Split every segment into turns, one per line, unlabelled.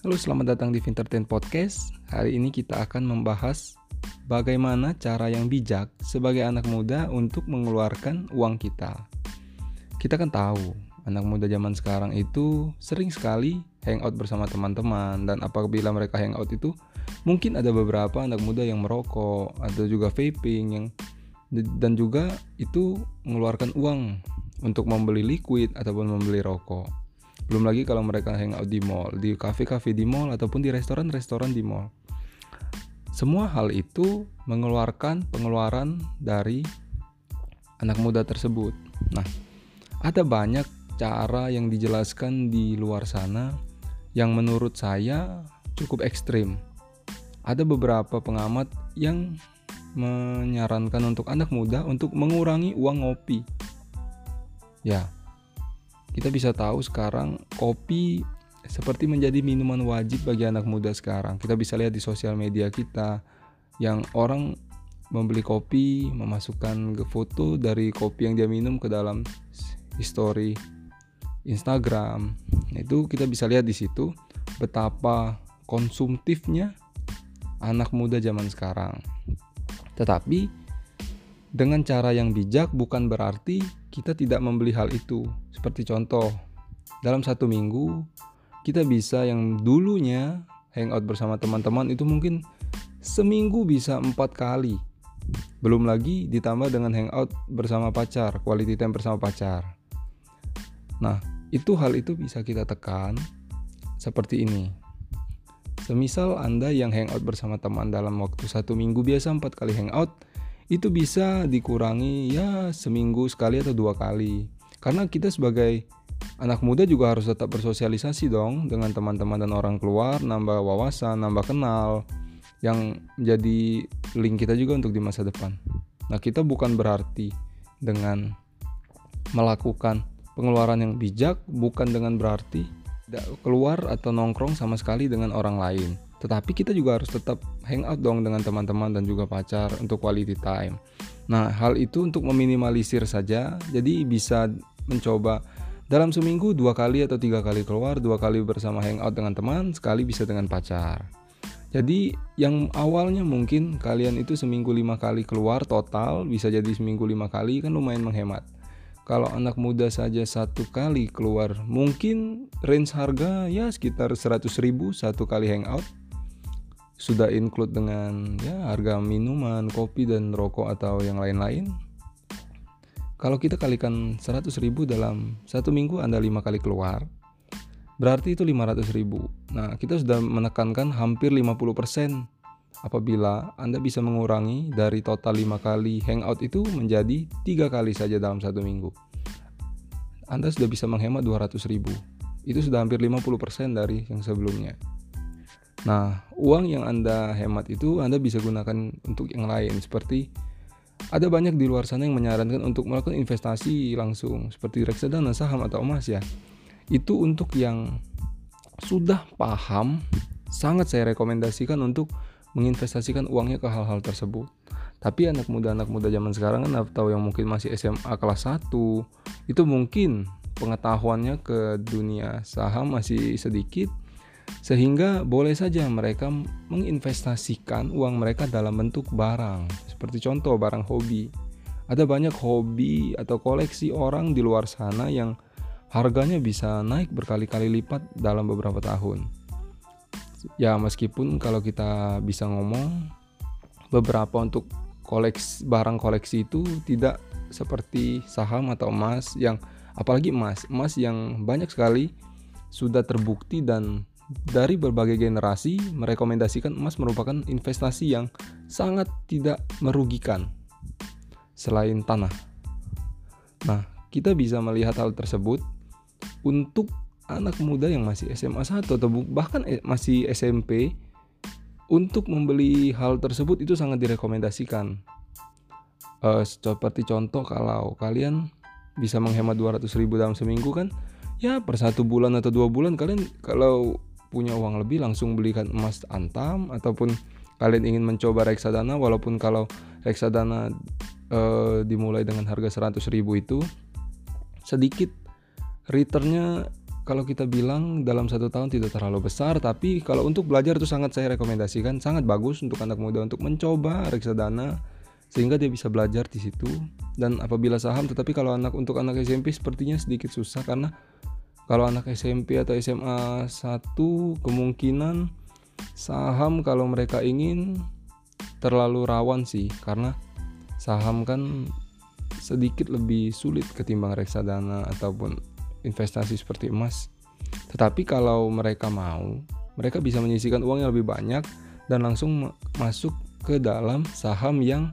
Halo, selamat datang di Vintertain Podcast. Hari ini kita akan membahas bagaimana cara yang bijak sebagai anak muda untuk mengeluarkan uang kita. Kita kan tahu, anak muda zaman sekarang itu sering sekali hangout bersama teman-teman dan apabila mereka hangout itu mungkin ada beberapa anak muda yang merokok, ada juga vaping yang dan juga itu mengeluarkan uang untuk membeli liquid ataupun membeli rokok. Belum lagi kalau mereka hangout di mall, di kafe-kafe di mall ataupun di restoran-restoran di mall. Semua hal itu mengeluarkan pengeluaran dari anak muda tersebut. Nah, ada banyak cara yang dijelaskan di luar sana yang menurut saya cukup ekstrim. Ada beberapa pengamat yang menyarankan untuk anak muda untuk mengurangi uang ngopi. Ya, kita bisa tahu sekarang kopi seperti menjadi minuman wajib bagi anak muda sekarang. Kita bisa lihat di sosial media kita yang orang membeli kopi, memasukkan ke foto dari kopi yang dia minum ke dalam history Instagram. Itu kita bisa lihat di situ betapa konsumtifnya anak muda zaman sekarang. Tetapi dengan cara yang bijak bukan berarti kita tidak membeli hal itu. Seperti contoh, dalam satu minggu kita bisa yang dulunya hangout bersama teman-teman itu mungkin seminggu bisa empat kali. Belum lagi ditambah dengan hangout bersama pacar, quality time bersama pacar. Nah, itu hal itu bisa kita tekan seperti ini. Semisal Anda yang hangout bersama teman dalam waktu satu minggu biasa empat kali hangout, itu bisa dikurangi ya seminggu sekali atau dua kali. Karena kita sebagai anak muda juga harus tetap bersosialisasi dong dengan teman-teman dan orang keluar nambah wawasan nambah kenal yang menjadi link kita juga untuk di masa depan. Nah kita bukan berarti dengan melakukan pengeluaran yang bijak bukan dengan berarti tidak keluar atau nongkrong sama sekali dengan orang lain tetapi kita juga harus tetap hangout dong dengan teman-teman dan juga pacar untuk quality time. Nah, hal itu untuk meminimalisir saja, jadi bisa mencoba dalam seminggu dua kali atau tiga kali keluar, dua kali bersama hangout dengan teman, sekali bisa dengan pacar. Jadi yang awalnya mungkin kalian itu seminggu lima kali keluar total bisa jadi seminggu lima kali kan lumayan menghemat. Kalau anak muda saja satu kali keluar mungkin range harga ya sekitar 100 ribu satu kali hangout sudah include dengan ya harga minuman, kopi dan rokok atau yang lain-lain. Kalau kita kalikan 100 ribu dalam satu minggu Anda lima kali keluar, berarti itu 500 ribu. Nah, kita sudah menekankan hampir 50% apabila Anda bisa mengurangi dari total lima kali hangout itu menjadi tiga kali saja dalam satu minggu. Anda sudah bisa menghemat 200 ribu. Itu sudah hampir 50% dari yang sebelumnya. Nah, uang yang Anda hemat itu Anda bisa gunakan untuk yang lain seperti ada banyak di luar sana yang menyarankan untuk melakukan investasi langsung seperti reksadana, saham atau emas ya. Itu untuk yang sudah paham sangat saya rekomendasikan untuk menginvestasikan uangnya ke hal-hal tersebut. Tapi anak muda-anak muda zaman sekarang kan atau yang mungkin masih SMA kelas 1 itu mungkin pengetahuannya ke dunia saham masih sedikit sehingga boleh saja mereka menginvestasikan uang mereka dalam bentuk barang, seperti contoh barang hobi. Ada banyak hobi atau koleksi orang di luar sana yang harganya bisa naik berkali-kali lipat dalam beberapa tahun. Ya, meskipun kalau kita bisa ngomong beberapa untuk koleksi barang koleksi itu tidak seperti saham atau emas yang apalagi emas, emas yang banyak sekali sudah terbukti dan dari berbagai generasi merekomendasikan emas merupakan investasi yang sangat tidak merugikan selain tanah. Nah, kita bisa melihat hal tersebut untuk anak muda yang masih SMA 1 atau bahkan e, masih SMP untuk membeli hal tersebut itu sangat direkomendasikan. Uh, seperti contoh kalau kalian bisa menghemat 200 ribu dalam seminggu kan ya per satu bulan atau dua bulan kalian kalau punya uang lebih langsung belikan emas antam ataupun kalian ingin mencoba reksadana walaupun kalau reksadana e, dimulai dengan harga 100 ribu itu sedikit returnnya kalau kita bilang dalam satu tahun tidak terlalu besar, tapi kalau untuk belajar itu sangat saya rekomendasikan, sangat bagus untuk anak muda untuk mencoba reksadana sehingga dia bisa belajar di situ. Dan apabila saham, tetapi kalau anak untuk anak SMP sepertinya sedikit susah karena kalau anak SMP atau SMA satu kemungkinan saham kalau mereka ingin terlalu rawan sih karena saham kan sedikit lebih sulit ketimbang reksadana ataupun investasi seperti emas. Tetapi kalau mereka mau, mereka bisa menyisihkan uang yang lebih banyak dan langsung masuk ke dalam saham yang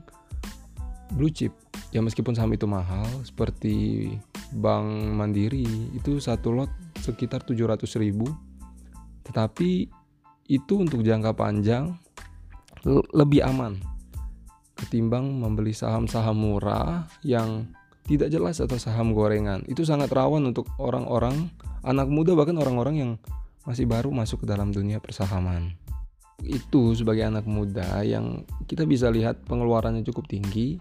blue chip. Ya meskipun saham itu mahal seperti Bank Mandiri itu satu lot sekitar 700 ribu tetapi itu untuk jangka panjang lebih aman ketimbang membeli saham-saham murah yang tidak jelas atau saham gorengan. Itu sangat rawan untuk orang-orang anak muda bahkan orang-orang yang masih baru masuk ke dalam dunia persahaman. Itu sebagai anak muda yang kita bisa lihat pengeluarannya cukup tinggi.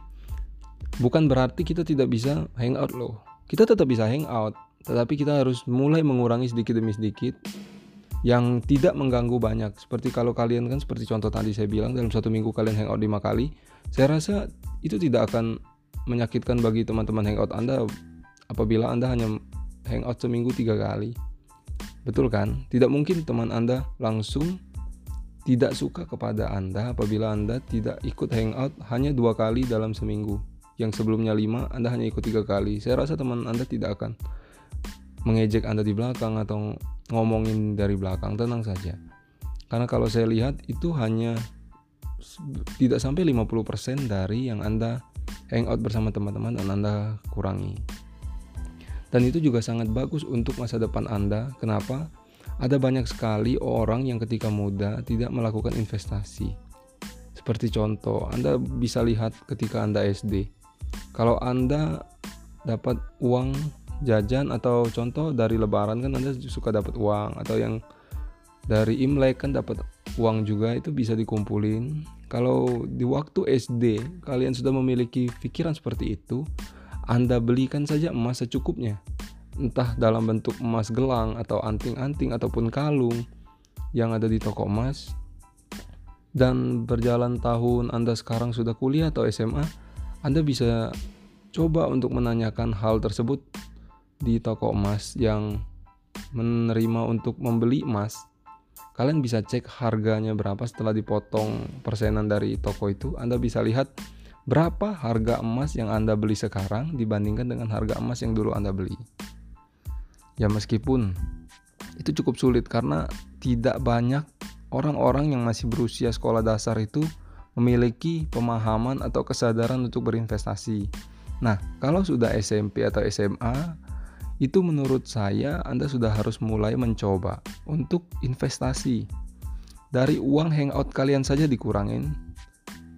Bukan berarti kita tidak bisa hangout loh. Kita tetap bisa hangout, tetapi kita harus mulai mengurangi sedikit demi sedikit yang tidak mengganggu banyak. Seperti kalau kalian kan seperti contoh tadi saya bilang dalam satu minggu kalian hangout lima kali, saya rasa itu tidak akan menyakitkan bagi teman-teman hangout Anda apabila Anda hanya hangout seminggu tiga kali. Betul kan? Tidak mungkin teman Anda langsung tidak suka kepada Anda apabila Anda tidak ikut hangout hanya dua kali dalam seminggu. Yang sebelumnya lima, Anda hanya ikut tiga kali. Saya rasa teman Anda tidak akan mengejek Anda di belakang atau ngomongin dari belakang. Tenang saja. Karena kalau saya lihat itu hanya tidak sampai 50% dari yang Anda hangout bersama teman-teman dan Anda kurangi. Dan itu juga sangat bagus untuk masa depan Anda. Kenapa? Ada banyak sekali orang yang ketika muda tidak melakukan investasi. Seperti contoh, Anda bisa lihat ketika Anda SD. Kalau Anda dapat uang jajan atau contoh dari lebaran kan Anda suka dapat uang atau yang dari Imlek kan dapat uang juga itu bisa dikumpulin kalau di waktu SD kalian sudah memiliki pikiran seperti itu, Anda belikan saja emas secukupnya. Entah dalam bentuk emas gelang atau anting-anting ataupun kalung yang ada di toko emas. Dan berjalan tahun Anda sekarang sudah kuliah atau SMA, Anda bisa coba untuk menanyakan hal tersebut di toko emas yang menerima untuk membeli emas. Kalian bisa cek harganya berapa setelah dipotong persenan dari toko itu. Anda bisa lihat berapa harga emas yang Anda beli sekarang dibandingkan dengan harga emas yang dulu Anda beli. Ya meskipun itu cukup sulit karena tidak banyak orang-orang yang masih berusia sekolah dasar itu memiliki pemahaman atau kesadaran untuk berinvestasi nah kalau sudah SMP atau SMA itu menurut saya Anda sudah harus mulai mencoba untuk investasi. Dari uang hangout kalian saja dikurangin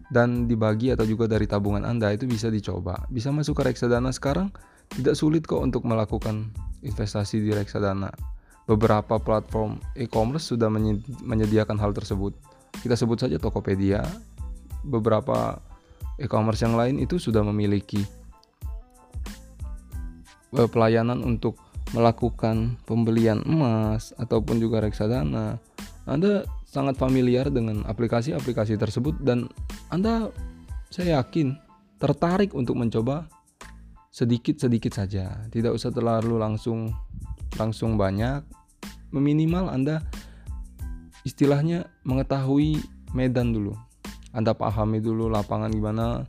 dan dibagi atau juga dari tabungan Anda itu bisa dicoba. Bisa masuk ke reksadana sekarang tidak sulit kok untuk melakukan investasi di reksadana. Beberapa platform e-commerce sudah menyediakan hal tersebut. Kita sebut saja Tokopedia. Beberapa e-commerce yang lain itu sudah memiliki Eh, pelayanan untuk melakukan pembelian emas ataupun juga reksadana, Anda sangat familiar dengan aplikasi-aplikasi tersebut dan Anda saya yakin tertarik untuk mencoba sedikit-sedikit saja. Tidak usah terlalu langsung langsung banyak. Meminimal Anda istilahnya mengetahui medan dulu. Anda pahami dulu lapangan gimana,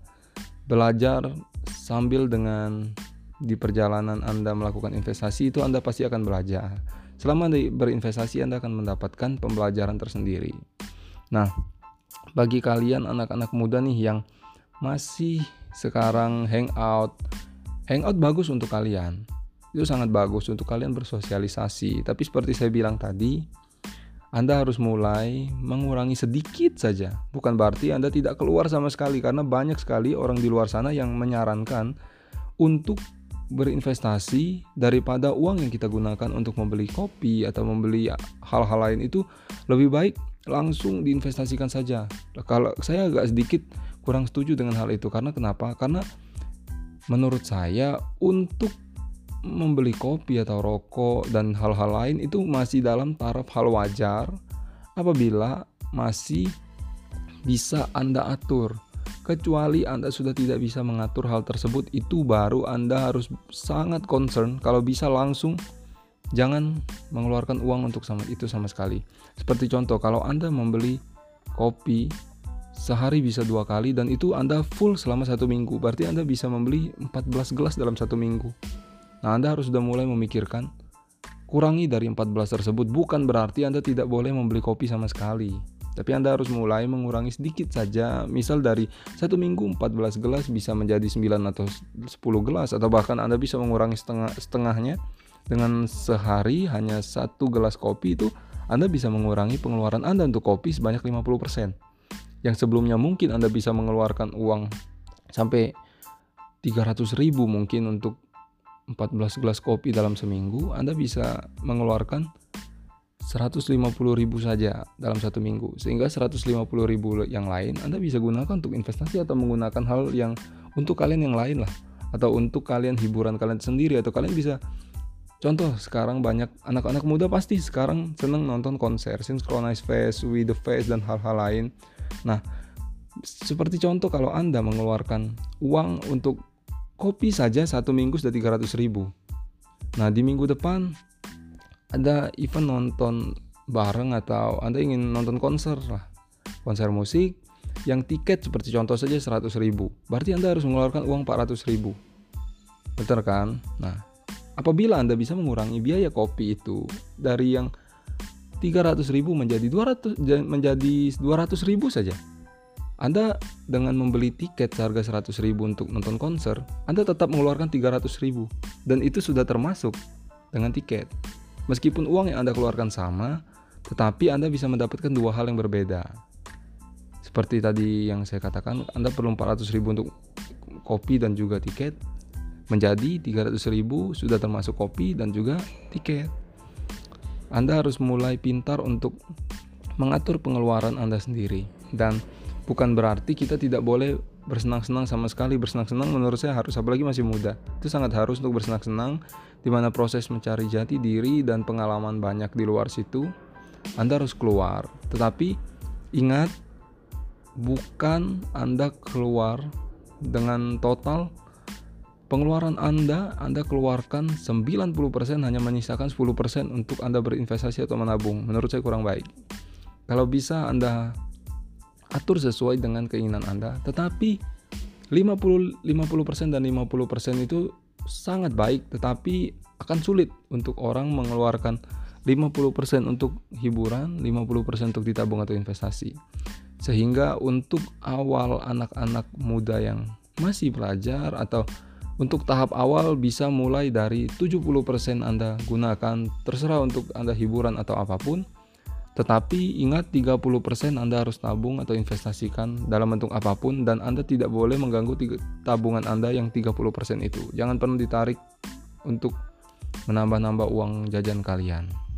belajar sambil dengan di perjalanan Anda melakukan investasi itu Anda pasti akan belajar. Selama Anda berinvestasi Anda akan mendapatkan pembelajaran tersendiri. Nah, bagi kalian anak-anak muda nih yang masih sekarang hangout, hangout bagus untuk kalian. Itu sangat bagus untuk kalian bersosialisasi. Tapi seperti saya bilang tadi, anda harus mulai mengurangi sedikit saja. Bukan berarti Anda tidak keluar sama sekali karena banyak sekali orang di luar sana yang menyarankan untuk berinvestasi daripada uang yang kita gunakan untuk membeli kopi atau membeli hal-hal lain itu lebih baik langsung diinvestasikan saja. Kalau saya agak sedikit kurang setuju dengan hal itu karena kenapa? Karena menurut saya untuk membeli kopi atau rokok dan hal-hal lain itu masih dalam taraf hal wajar apabila masih bisa Anda atur. Kecuali Anda sudah tidak bisa mengatur hal tersebut, itu baru Anda harus sangat concern kalau bisa langsung jangan mengeluarkan uang untuk sama itu sama sekali. Seperti contoh, kalau Anda membeli kopi sehari bisa dua kali dan itu Anda full selama satu minggu, berarti Anda bisa membeli 14 gelas dalam satu minggu. Nah, Anda harus sudah mulai memikirkan kurangi dari 14 tersebut bukan berarti Anda tidak boleh membeli kopi sama sekali. Tapi Anda harus mulai mengurangi sedikit saja. Misal dari satu minggu 14 gelas bisa menjadi 9 atau 10 gelas atau bahkan Anda bisa mengurangi setengah setengahnya dengan sehari hanya satu gelas kopi itu Anda bisa mengurangi pengeluaran Anda untuk kopi sebanyak 50%. Yang sebelumnya mungkin Anda bisa mengeluarkan uang sampai 300 ribu mungkin untuk 14 gelas kopi dalam seminggu, Anda bisa mengeluarkan 150 ribu saja dalam satu minggu. Sehingga 150 ribu yang lain Anda bisa gunakan untuk investasi atau menggunakan hal yang untuk kalian yang lain lah. Atau untuk kalian hiburan kalian sendiri atau kalian bisa Contoh sekarang banyak anak-anak muda pasti sekarang seneng nonton konser, synchronize face, with the face dan hal-hal lain. Nah, seperti contoh kalau Anda mengeluarkan uang untuk kopi saja satu minggu sudah 300 ribu. Nah di minggu depan ada event nonton bareng atau Anda ingin nonton konser lah, konser musik yang tiket seperti contoh saja 100 ribu. Berarti Anda harus mengeluarkan uang 400 ribu. Betul kan? Nah, apabila Anda bisa mengurangi biaya kopi itu dari yang 300 ribu menjadi 200 menjadi 200 ribu saja anda dengan membeli tiket seharga 100 ribu untuk nonton konser, Anda tetap mengeluarkan 300 ribu dan itu sudah termasuk dengan tiket. Meskipun uang yang Anda keluarkan sama, tetapi Anda bisa mendapatkan dua hal yang berbeda. Seperti tadi yang saya katakan, Anda perlu 400 ribu untuk kopi dan juga tiket, menjadi 300 ribu sudah termasuk kopi dan juga tiket. Anda harus mulai pintar untuk mengatur pengeluaran Anda sendiri dan bukan berarti kita tidak boleh bersenang-senang sama sekali. Bersenang-senang menurut saya harus apalagi masih muda. Itu sangat harus untuk bersenang-senang di mana proses mencari jati diri dan pengalaman banyak di luar situ Anda harus keluar. Tetapi ingat bukan Anda keluar dengan total pengeluaran Anda Anda keluarkan 90% hanya menyisakan 10% untuk Anda berinvestasi atau menabung. Menurut saya kurang baik. Kalau bisa Anda atur sesuai dengan keinginan Anda. Tetapi 50 50% dan 50% itu sangat baik tetapi akan sulit untuk orang mengeluarkan 50% untuk hiburan, 50% untuk ditabung atau investasi. Sehingga untuk awal anak-anak muda yang masih belajar atau untuk tahap awal bisa mulai dari 70% Anda gunakan terserah untuk Anda hiburan atau apa pun tetapi ingat 30% Anda harus tabung atau investasikan dalam bentuk apa pun dan Anda tidak boleh mengganggu tabungan Anda yang 30% itu. Jangan pernah ditarik untuk menambah-nambah uang jajan kalian.